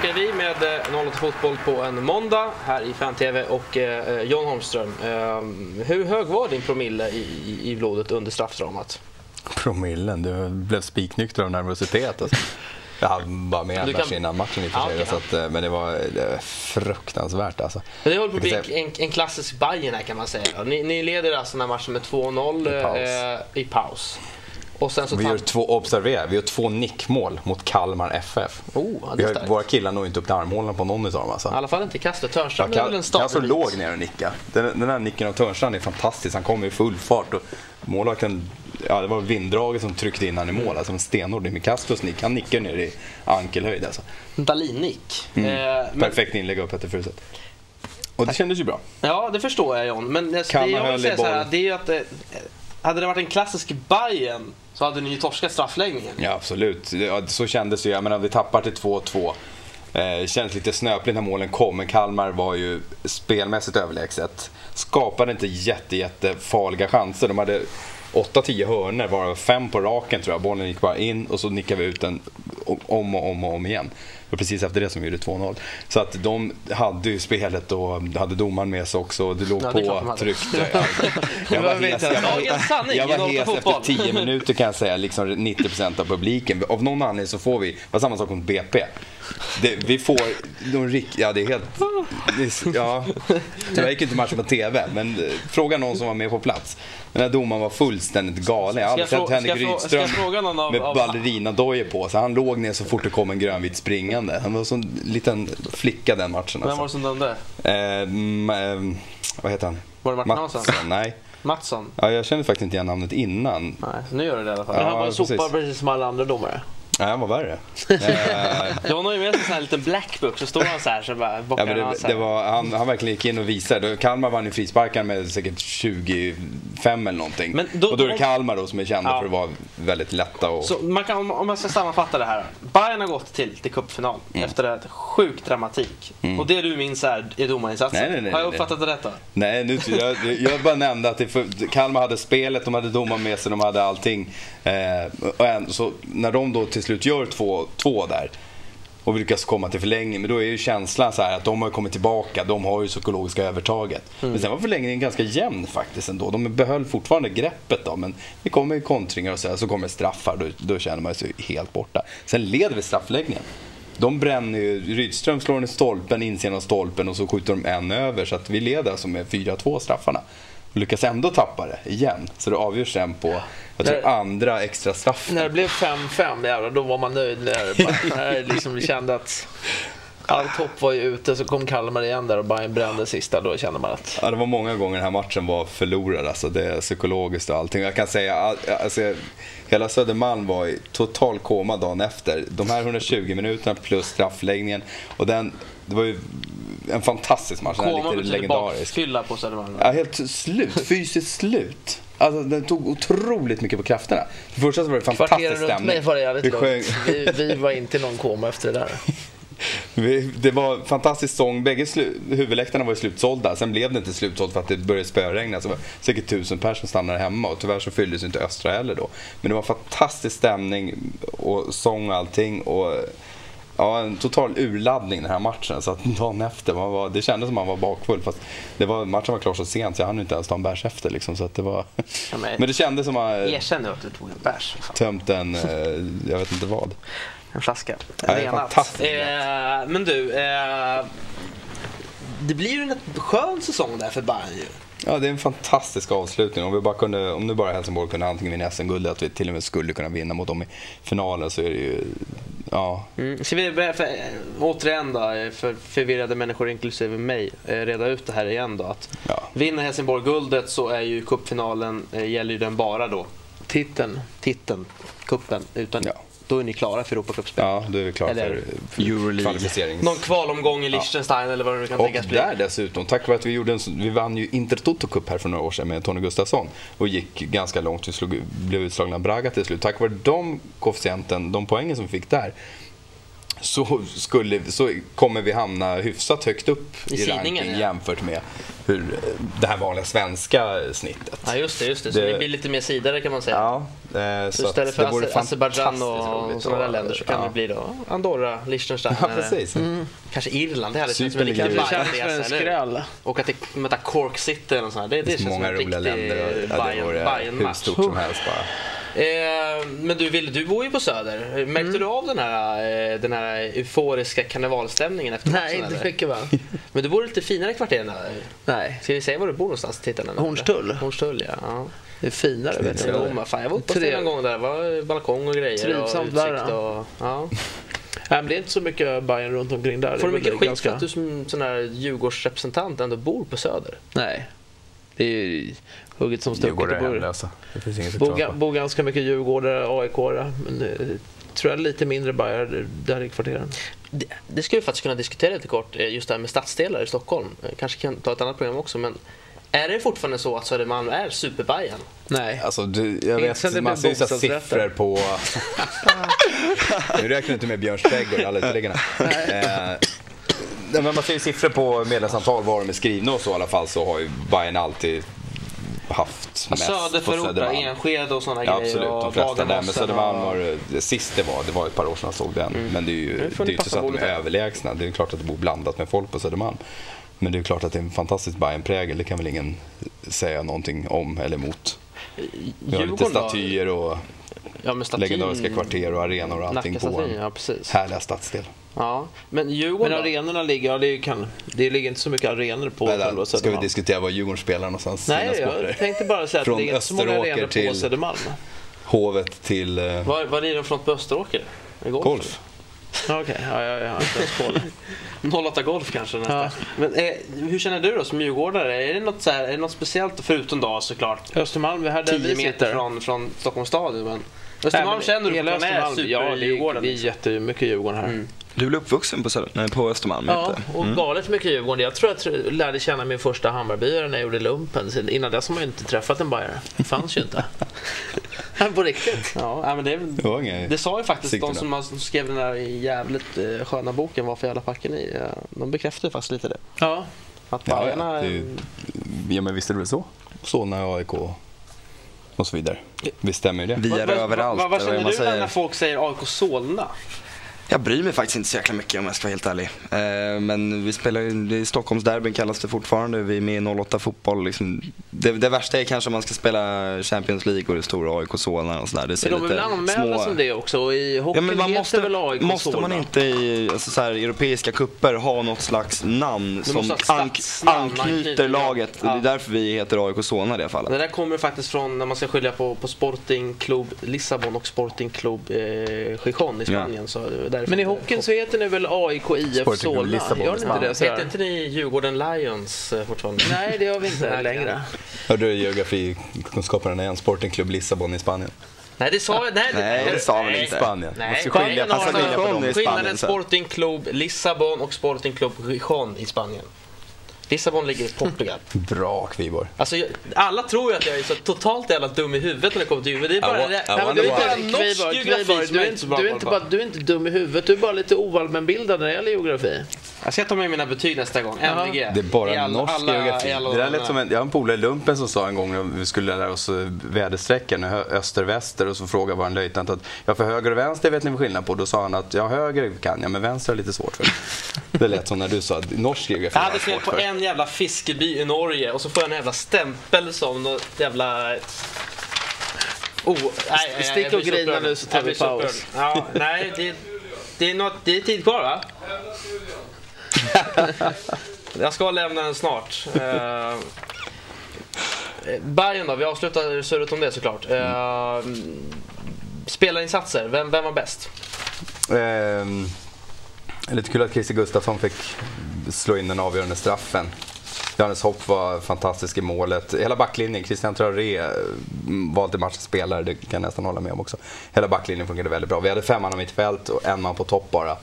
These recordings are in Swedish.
tillbaka är vi med eh, 08 Fotboll på en måndag här i Fan-TV och eh, John Holmström. Eh, hur hög var din promille i, i, i blodet under straffdramat? Promillen? Du blev spiknykter av nervositet. Alltså. Jag hade bara med en kan... innan matchen i och för sig. Ja, okay, så att, men det var, det var fruktansvärt alltså. Det håller på att bli en, en, klassisk Bayern här kan man säga. Ni, ni leder alltså den här matchen med 2-0 i. Eh, i paus. Och sen så vi gör två, observera, vi gör två nickmål mot Kalmar FF. Oh, vi har, våra killar når inte upp till armhålorna på någon av dem. Alltså. I alla fall inte kastet. Törnström ja, är väl en start. Alltså låg ner och nicka. Den, den här nicken av Törnström är fantastisk. Han kommer i full fart. Och målvakten, ja, det var vinddraget som tryckte in han i mål. Alltså en stenhård med Castros nick. Han nickar ner i ankelhöjd. Alltså. Dahlin-nick. Mm. Eh, Perfekt inlägg av Petter Furuseth. Och det kändes ju bra. Ja, det förstår jag John. Men det, det jag vill säga så här, det är ju att eh, hade det varit en klassisk Bayern så hade ni ju torskat straffläggningen. Ja, absolut. Så kändes det ju. Jag menar, vi tappar till 2-2. Eh, kändes lite snöpligt när målen kom, men Kalmar var ju spelmässigt överlägset. Skapade inte jätte, jätte farliga chanser. De hade 8-10 hörnor, varav fem på raken tror jag. Bollen gick bara in och så nickade vi ut den om och om och om igen. Det var precis efter det som gjorde 2-0. Så att de hade ju spelet och hade domaren med sig också. Det låg ja, på, tryckte. Jag, var hes, jag var, jag var hes efter 10 minuter kan jag säga, liksom 90% av publiken. Av någon anledning så får vi, det var samma sak mot BP. Det, vi får de rik, ja det är helt, det, ja. Tyvärr gick inte matchen på TV, men eh, fråga någon som var med på plats. Den här domaren var fullständigt galen. Jag har aldrig sett Henrik Rydström med ballerinadojor på sig. Han låg ner så fort det kom en grönvit springande. Han var som en liten flicka den matchen. Vem var det som dömde? Eh, vad heter han? Var det Martin Hansson? Nej. Mattsson? Ja, jag kände faktiskt inte igen namnet innan. Nej, nu gör du det i alla fall. Ja, Men han var sopar precis som alla andra domare. Nej, han var värre. John har ju med sig en liten blackbook, så står han så här så bara ja, men det, det var, han, han verkligen gick in och visade. Kalmar vann ju frisparkar med säkert 25 eller någonting. Men då, och då är det Kalmar då som är kända ja. för att vara väldigt lätta. Och... Så man kan, om man ska sammanfatta det här. Bayern har gått till, till cupfinal mm. efter ett sjuk dramatik. Mm. Och det du minns är, är domarinsatsen. Nej, nej, nej, har jag uppfattat det rätt då? Nej, nu, jag, jag bara nämnde att det, Kalmar hade spelet, de hade domaren med sig, de hade allting. Eh, och en, så när de då till slut gör två, två där och vi lyckas komma till förlängning. Men då är ju känslan så att de har kommit tillbaka, de har ju psykologiska övertaget. Mm. Men sen var förlängningen ganska jämn faktiskt ändå. De behöll fortfarande greppet då, men det kommer ju kontringar och så, här, så kommer straffar, då, då känner man sig helt borta. Sen leder vi straffläggningen. De bränner ju, Rydström slår den i stolpen, insidan av stolpen och så skjuter de en över. Så att vi leder alltså med 4-2 straffarna och lyckas ändå tappa det igen. Så det avgörs sen på jag tror, när, andra extra straffen. När det blev 5-5, ja, då var man nöjd. När, när liksom vi kände att allt hopp var ju ute, så kom Kalmar igen där och Bayern brände sista. Då kände man att... Ja, det var många gånger den här matchen var förlorad. Alltså det är psykologiskt och allting. Jag kan säga, alltså, hela Södermalm var i total koma dagen efter. De här 120 minuterna plus straffläggningen. Och den, det var ju en fantastisk match. Koma betyder legendarisk. bakfylla på Södermalm? Ja, helt slut. Fysiskt slut. Alltså, den tog otroligt mycket på krafterna. För första så var det fantastisk stämning. runt mig var det jävligt vi, vi, vi var inte någon koma efter det där. det var en fantastisk sång. Bägge huvudläktarna var ju slutsålda. Sen blev det inte slutsålt för att det började spöregna. Så det var säkert tusen personer som stannade hemma och tyvärr så fylldes inte Östra heller då. Men det var fantastisk stämning och sång och allting. Och ja, en total urladdning den här matchen. Så att dagen efter, man var, det kändes som man var bakfull. Fast det var, matchen var klar så sent så jag hann inte ens ta en bärs efter. Liksom, så att det var... Ja, men, men, det kändes som att... Erkänn att du tog en bärs. Tömt en, eh, jag vet inte vad. En flaska. Ja, Renat. Eh, men du, eh, det blir ju en skön säsong där för Bayern ju. Ja, det är en fantastisk avslutning. Om, vi bara kunde, om nu bara Helsingborg kunde antingen vinna SM-guld eller att vi till och med skulle kunna vinna mot dem i finalen så är det ju... Ja. Mm. Ska vi för, återigen då, för förvirrade människor inklusive mig, eh, reda ut det här igen då. Att ja. Vinner Helsingborg guldet så är ju cupfinalen, eh, gäller ju den bara då. Titeln, titeln, kuppen utan ja då är ni klara för Europacupspel. Ja, då är vi klara eller för Euroleague. Någon kvalomgång i Liechtenstein ja. eller vad det kan och tänkas bli. Och där dessutom, tack vare att vi gjorde en, vi vann ju Intertoto Cup här för några år sedan med Tony Gustafsson och gick ganska långt. Vi slog, blev utslagna av Braga till slut. Tack vare de koefficienten, de poängen som vi fick där så, skulle, så kommer vi hamna hyfsat högt upp i, I ranking ja. jämfört med hur, det här vanliga svenska snittet. Ja just det, just det. Så Det- det blir lite mer sidare kan man säga. Ja, eh, Så så att istället det för vore Aze- Azerbajdzjan och sådana där att- länder så kan ja. det bli då Andorra, Liechtenstein. Ja, precis. Kanske Irland, det hade känts som en ligger riktig ju- Det känns Bajen-resa, som en eller hur? skräll. Åka till möta Cork City eller något sånt här. Det, det Det känns är som många en roliga riktig länder. och- Ja, det Bajen- vore hur stort som helst bara. Eh, men du, Ville, du bor ju på Söder. Märkte du av den här, eh, den här euforiska karnevalstämningen efter Nej, matchen? inte eller? mycket va? Men du bor i lite finare kvarter än. Nej, Ska vi säga var du bor någonstans tittarna? Hornstull. Hornstull, ja. ja. det är finare vet du. Jo, fan, jag var uppe Tre- någon gång där. Det var balkong och grejer Trivsamt och utsikt. Och, ja. Nej, men det är inte så mycket Bayern runt omkring där. Får du mycket skit ganska- för att du som sån här Djurgårdsrepresentant ändå bor på Söder? Nej, det är ju hugget som stucket. Djurgårdare är hemlösa. Det finns inget att bor, ganska mycket djurgårdare, aik men eh, tror jag lite mindre Bayern där i kvarteren. Det, det skulle vi faktiskt kunna diskutera lite kort, eh, just det här med stadsdelar i Stockholm. Eh, Kanske kan ta ett annat program också, men är det fortfarande så att Södermalm är superbajen? Nej. Alltså, du, jag Inte sen det vet, man ser ju siffror på... nu räknar du inte med Björns trädgård, alla uteliggarna. Men man ser ju siffror på medlemsantal, var de är skrivna och så i alla fall, så har ju Bayern alltid haft mest Söderförorter. Enskede och sådana Ja, grejer. absolut, och de flesta där. Men Södermalm var det- det sist det var, det var ett par år sedan jag såg den. Men det är ju det är ju inte så att de är överlägsna. Det är klart att det bor blandat med folk på Södermalm. Men det är klart att det är en fantastisk Bayern-prägel, det kan väl ingen säga någonting om eller emot. Vi har lite statyer och Ja, statyn, legendariska kvarter och arenor och allting på en ja precis. härliga stadsdel. Ja. Men Djurgården Men arenorna ligger, ja, det, kan, det ligger inte så mycket arenor på själva Ska vi diskutera var Djurgården spelar någonstans? Nej, jag sporter? tänkte bara säga att Från det ligger inte så många arenor på till- Södermalm. Hovet till eh, Var, var är de från på Österåker? Det golf? Okej, ja, ja, jag har inte ens koll. 08 Golf kanske nästa. Ja. Men eh, hur känner du då som djurgårdare? Är det något, så här, är det något speciellt förutom då såklart Östermalm, vi hade 10 meter från, från Stockholms stad? Men Östermalm Nej, känner du hela fortfarande är Östermalm, Ja, det är, det är liksom. jättemycket Djurgården här. Mm. Du är väl uppvuxen på, nej, på Östermalm? Ja, inte? och galet mycket Djurgården. Jag tror att jag lärde känna min första Hammarbyare när jag gjorde lumpen. Innan dess har man ju inte träffat en bajare. Det fanns ju inte. på riktigt. Ja, ja, men det, Det var inga det sa ju faktiskt de Sigtuna. som skrev den där jävligt eh, sköna boken Varför jävla packen i? Ja, de bekräftar ju faktiskt lite det. Ja, Att Ja, ja, Bajarna... är ju, ja, men visst är det väl så? Solna, AIK och så vidare. Visst stämmer ju det? Vi är vad, överallt, Vad, känner du när folk säger AIK Solna? Jag bryr mig faktiskt inte så jäkla mycket om jag ska vara helt ärlig. Eh, men vi spelar ju, Stockholmsderbyn kallas det fortfarande. Vi är med i 08 fotboll. Liksom. Det, det värsta är kanske om man ska spela Champions League och det stora AIK Solna och sådär. Det ser de är väl lite anmälda små... som det också. I Ja, hockeyn men man måste, väl AIK måste man Solna? inte i alltså, så här, europeiska kupper ha något slags namn som ank- anknyter laget? ja. Det är därför vi heter AIK Solna i det fallet. Det där kommer faktiskt från när man ska skilja på, på Sporting Club Lissabon och Sporting Club eh, Gijón i Spanien. Så det är därför Men i hockeyn så heter ni väl AIK IF Solna? Gör i ni inte Spanien. det? Så Heter inte ni Djurgården Lions eh, fortfarande? Nej, det gör vi inte längre. Hörde du geografikunskaperna igen? Sporting Club Lissabon i Spanien. Nej, det sa jag. Nej, Nej, det sa väl inte. Spanien. Nej, Måste skilja, dem. nej. Skillnaden Spanien. Sporting Club Lissabon och Sporting Club Gijón i Spanien. Lissabon ligger i Portugal. Bra Kviborg. Alltså, jag, alla tror ju att jag är så totalt jävla dum i huvudet när det kommer till Djurgården. Det är bara, I det, I bara norsk geografi som du, jag är inte är så inte, bra du, är koll inte på. bara, du är inte dum i huvudet, du är bara lite oallmänbildad när det gäller geografi. Jag ska ta med mina betyg nästa gång. MVG. Det är bara all- norsk alla- geografi. alla Det där lät som en, jag har en polare i lumpen som sa en gång när vi skulle lära oss eh, väderstrecken, öster-väster, och så frågade vår löjtnant att ja, för höger och vänster vet ni vad skillnad på? Då sa han att ja, höger kan jag, men vänster är lite svårt för. Det lät som när du sa att norsk geografi Jag hade fel på för. En jävla fiskeby i Norge och så får jag en jävla stämpel som något jävla... Oh, nej, nej, Stick och grina nu så tar vi paus. Ja, nej, det, det, är något, det är tid kvar va? Jag ska lämna den snart. Uh, Bayern då, vi avslutar surret om det såklart. Uh, spelarinsatser, vem, vem var bäst? Ehm, lite kul att Christer Gustafsson fick slå in den avgörande straffen. Johannes Hopp var fantastisk i målet. Hela backlinjen, Christian Traoré mm, valde matchens spelare, det kan jag nästan hålla med om också. Hela backlinjen fungerade väldigt bra. Vi hade fem man mittfält och en man på topp bara.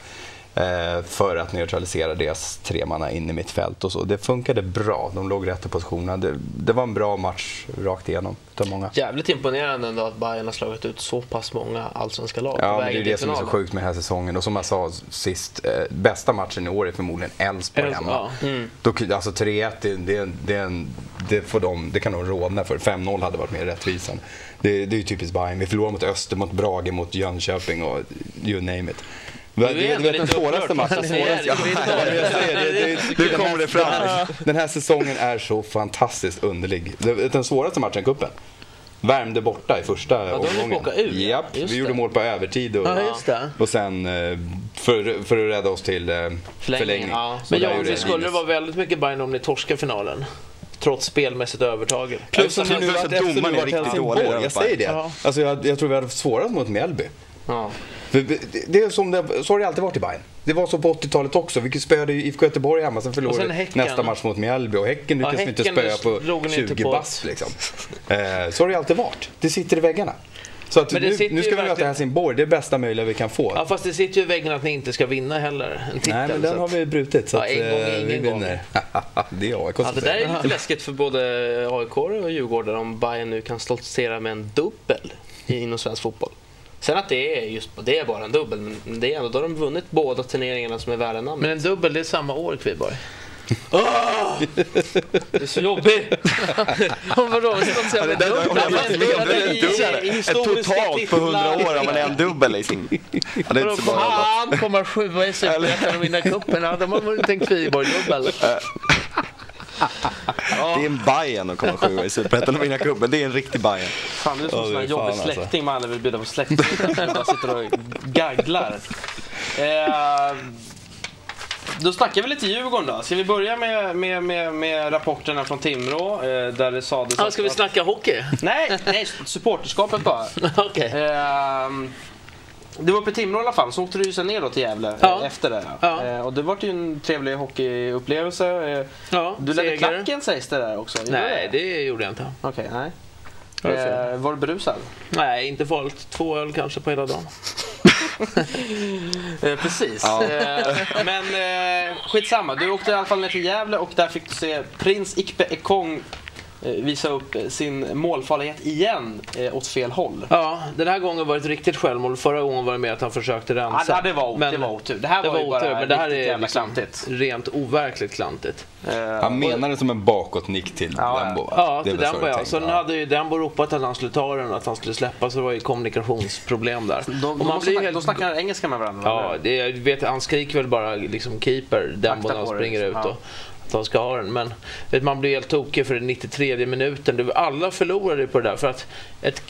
Eh, för att neutralisera deras tremanna in i mitt fält och så. Det funkade bra. De låg rätt i positionerna. Det, det var en bra match rakt igenom många. Jävligt imponerande ändå att Bayern har slagit ut så pass många allsvenska lag Ja, men det är det som är så sjukt med den här säsongen. Och som jag sa sist, eh, bästa matchen i år är förmodligen Elfsborg hemma. Ja. Mm. Då, alltså 3-1, det, det, det, det, får de, det kan de rådna för. 5-0 hade varit mer rättvisan. Det, det är ju typiskt Bayern. Vi förlorar mot Öster, mot Brage, mot Jönköping och you name it. Du, du vet den svåraste matchen. Nu kommer det fram. Den här säsongen är så fantastiskt underlig. Den svåraste matchen i cupen. Värmde borta i första ja, omgången. Ut, Japp, vi gjorde mål på övertid och, ja, och sen eh, för, för att rädda oss till eh, förlängning. förlängning. Ja. Men jag, det skulle det vara väldigt mycket Bayern om ni torskar finalen trots spelmässigt övertag. Plus att nu att domaren är riktigt dålig. Jag säger det. Ja. Alltså, jag, jag tror vi hade svårast mot Mjällby. Ja. Det, är som det, så har det alltid varit i Bayern. Det var så på 80-talet också. Vi spöade IFK Göteborg hemma, sen förlorade vi nästa match mot Mjällby. Och Häcken lyckades ja, inte spöa på 20 på. bass. Liksom. Eh, så har det alltid varit. Det sitter i väggarna. Så att nu, nu ska vi möta. Helsingborg, det är bästa möjliga vi kan få. Ja, fast det sitter ju i väggen att ni inte ska vinna heller. En titel, Nej, men den har vi brutit. Så ja, en gång, ingen vi vinner. det är AIK ja, Det där är lite läskigt för både AIK och Djurgården om Bayern nu kan stoltsera med en dubbel inom svensk fotboll. Sen att det är just det är bara en dubbel, men det är ändå, då har de vunnit båda turneringarna som är värda namnet. Men en dubbel, det är samma år Kviborg. Oh! Det är så jobbigt! Vadå? Det Ett totalt på hundra år har man en dubbel i sin... Ja, det är inte så bra Han kommer sjua i Superettan och vinna cupen. De har vunnit en Kviborg-dubbel. Det är en Bajen att komma sjua i Superettan och vinna cupen. Det är en riktig Bajen. Fan, du är som en sån här jobbig alltså. släkting man aldrig vill bjuda på släkting. bara sitter och gagglar. Eh, då snackar vi lite Djurgården då. Ska vi börja med, med, med, med rapporterna från Timrå? Eh, där det sades ah, Ska vi snacka hockey? Nej, nej supporterskapet bara. okay. eh, du var uppe i Timrå i alla fall, så åkte du ju sen ner då till Gävle ja. efter det. Ja. Eh, och det var ju en trevlig hockeyupplevelse. Eh, ja, du ledde klacken sägs det där också. Nej, det? det gjorde jag inte. Okej, okay, nej. Eh, var du berusad? Nej, inte farligt. Två öl kanske på hela dagen. eh, precis. Ja. Eh, men eh, skitsamma, du åkte i alla fall ner till Gävle och där fick du se Prins Ikpe Ekong Eh, visa upp sin målfarlighet igen eh, åt fel håll. Ja, den här gången var det ett riktigt självmål. Förra gången var det mer att han försökte rensa. Ja, det var, men, det var otur. Det här det var, ju bara men det här är liksom klantigt. rent overkligt klantigt. Han menar det som en bakåtnick till ja, Dembo. Ja, till Dembo ja. Så ja. hade ju Dembo ropat att han skulle ta den och att han skulle släppa så det var ju kommunikationsproblem där. De, och man blir helt... de snackar engelska med varandra? Ja, det, jag vet, han skriker väl bara liksom keeper, Dembo, när han springer ut. Och, att de ska ha den. Men man blir helt tokig för den 93 minuten. Alla förlorade på det där. För att ett,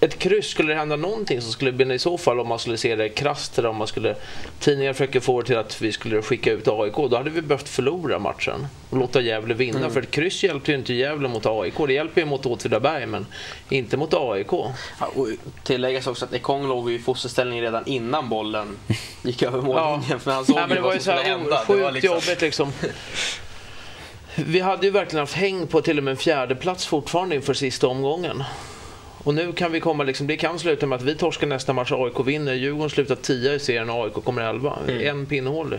ett kryss, skulle det hända någonting så skulle det bli i så fall om man skulle se det krasst eller om man skulle tidningar försöker få det till att vi skulle skicka ut AIK. Då hade vi behövt förlora matchen och låta Gävle vinna. Mm. För ett kryss hjälper ju inte Gävle mot AIK. Det hjälper ju mot Åtvidaberg men inte mot AIK. Ja, och tilläggas också att Ekong låg i fosterställning redan innan bollen gick över mållinjen. Ja. För han såg ja, men det var ju så här sjukt liksom... jobbigt liksom. Vi hade ju verkligen haft häng på till och med en fjärde plats fortfarande inför sista omgången. Och nu kan vi komma, liksom, det kan sluta med att vi torskar nästa match, AIK vinner, Djurgården slutar 10 i serien och AIK kommer 11. Mm. En pinnhål.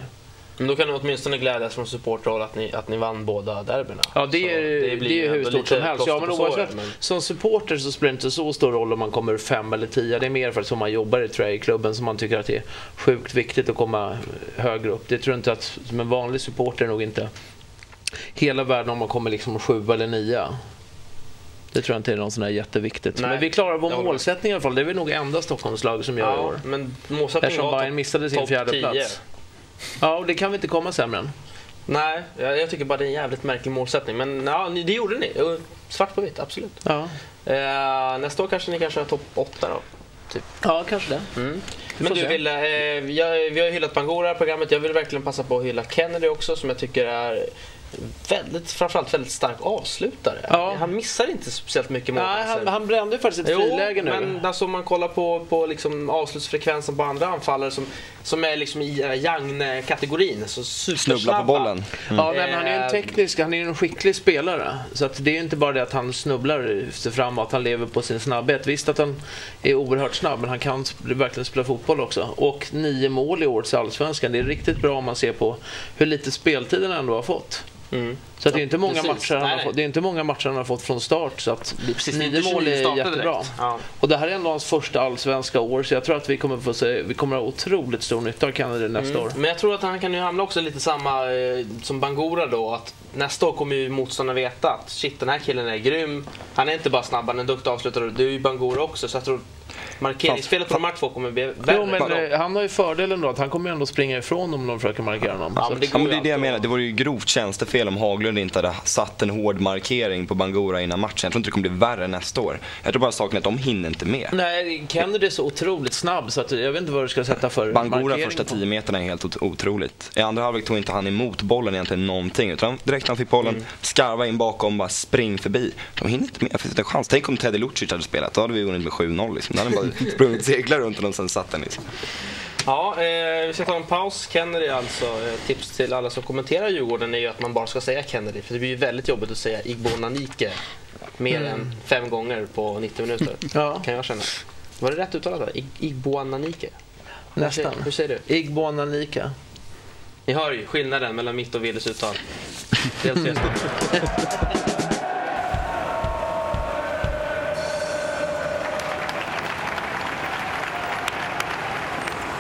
Men då kan du åtminstone glädjas från supporterhåll att ni, att ni vann båda derbyna. Ja, det är, det det är hur stort som helst. Ja, men oavsett, men... Som supporter så spelar det inte så stor roll om man kommer fem eller tio. Det är mer för att som man jobbar tror jag, i klubben som man tycker att det är sjukt viktigt att komma högre upp. Det tror jag inte att som en vanlig supporter nog inte hela världen om man kommer liksom sju eller nia. Det tror jag inte är någon sån här jätteviktigt. Nej. Men vi klarar vår målsättning i alla fall. Det är väl nog enda Stockholmslag som gör ja, i år. Men målsättningen Eftersom Bayern missade sin fjärde 10. plats. Ja, och det kan vi inte komma sämre än. Nej, jag, jag, tycker bara det är en jävligt märklig målsättning. Men ja, det gjorde ni. Svart på vitt, absolut. Ja. Eh, nästa år kanske ni kanske har topp 8 då? Typ. Ja, kanske det. Mm. Men du, Wille, eh, vi har ju hyllat Bangura i programmet. Jag vill verkligen passa på att hylla Kennedy också som jag tycker är väldigt, framförallt väldigt stark avslutare. Ja. Han missar inte speciellt mycket mål. Nej, han, han brände faktiskt ett friläge nu. men alltså, om man kollar på, på liksom avslutsfrekvensen på andra anfallare som, som är liksom i Jagne-kategorin, så supersnabba. Snubbla på bollen. Mm. Ja, nej, men han är en eh, teknisk, han är en skicklig spelare. Så att det är inte bara det att han snubblar sig framåt, han lever på sin snabbhet. Visst att han är oerhört snabb, men han kan verkligen spela fotboll också. Och nio mål i årets Allsvenskan, det är riktigt bra om man ser på hur lite speltid han ändå har fått. Mm. Så det, är inte många matcher han har fått, det är inte många matcher han har fått från start. Så att precis, nio mål är jättebra. Ja. Och det här är ändå hans första allsvenska år, så jag tror att vi kommer få se, vi kommer ha otroligt stor nytta av Kennedy nästa mm. år. Men jag tror att han kan ju hamna också lite samma eh, som Bangura då, att nästa år kommer ju motståndarna veta att shit, den här killen är grym. Han är inte bara snabb, han är en duktig avslutare. Det är ju Bangura också, så jag tror Markeringsspelet på de här två kommer bli värre. Jo, men han har ju fördelen då att han kommer ändå springa ifrån om de försöker markera honom. Ja, men det, ja, men det är det jag menar. Det vore ju grovt tjänstefel om Haglund inte hade satt en hård markering på Bangura innan matchen. Jag tror inte det kommer bli värre nästa år. Jag tror bara saken är att de hinner inte med. Nej, Kennedy är så otroligt snabb så att jag vet inte vad du ska sätta för Bangura markering första tio meterna är helt otroligt. I andra halvlek tog inte han emot bollen egentligen någonting. Utan direkt när han fick bollen, mm. skarva in bakom, bara spring förbi. De hinner inte med. Det finns inte en chans. Tänk om Teddy Lucic hade spelat. Då hade vi vunnit med 7-0 liksom. Sprungit segla runt och sen satt den liksom. Ja, eh, vi ska ta en paus. Kennedy alltså. Eh, tips till alla som kommenterar Djurgården är ju att man bara ska säga Kennedy. För det blir ju väldigt jobbigt att säga Igbo Nanike mer mm. än fem gånger på 90 minuter. Ja. Kan jag känna. Var det rätt uttalat? Då? Igbo Nanike? Nästan. Hur säger du? Igbo Nanike. Ni hör ju skillnaden mellan mitt och Willes uttal. Dels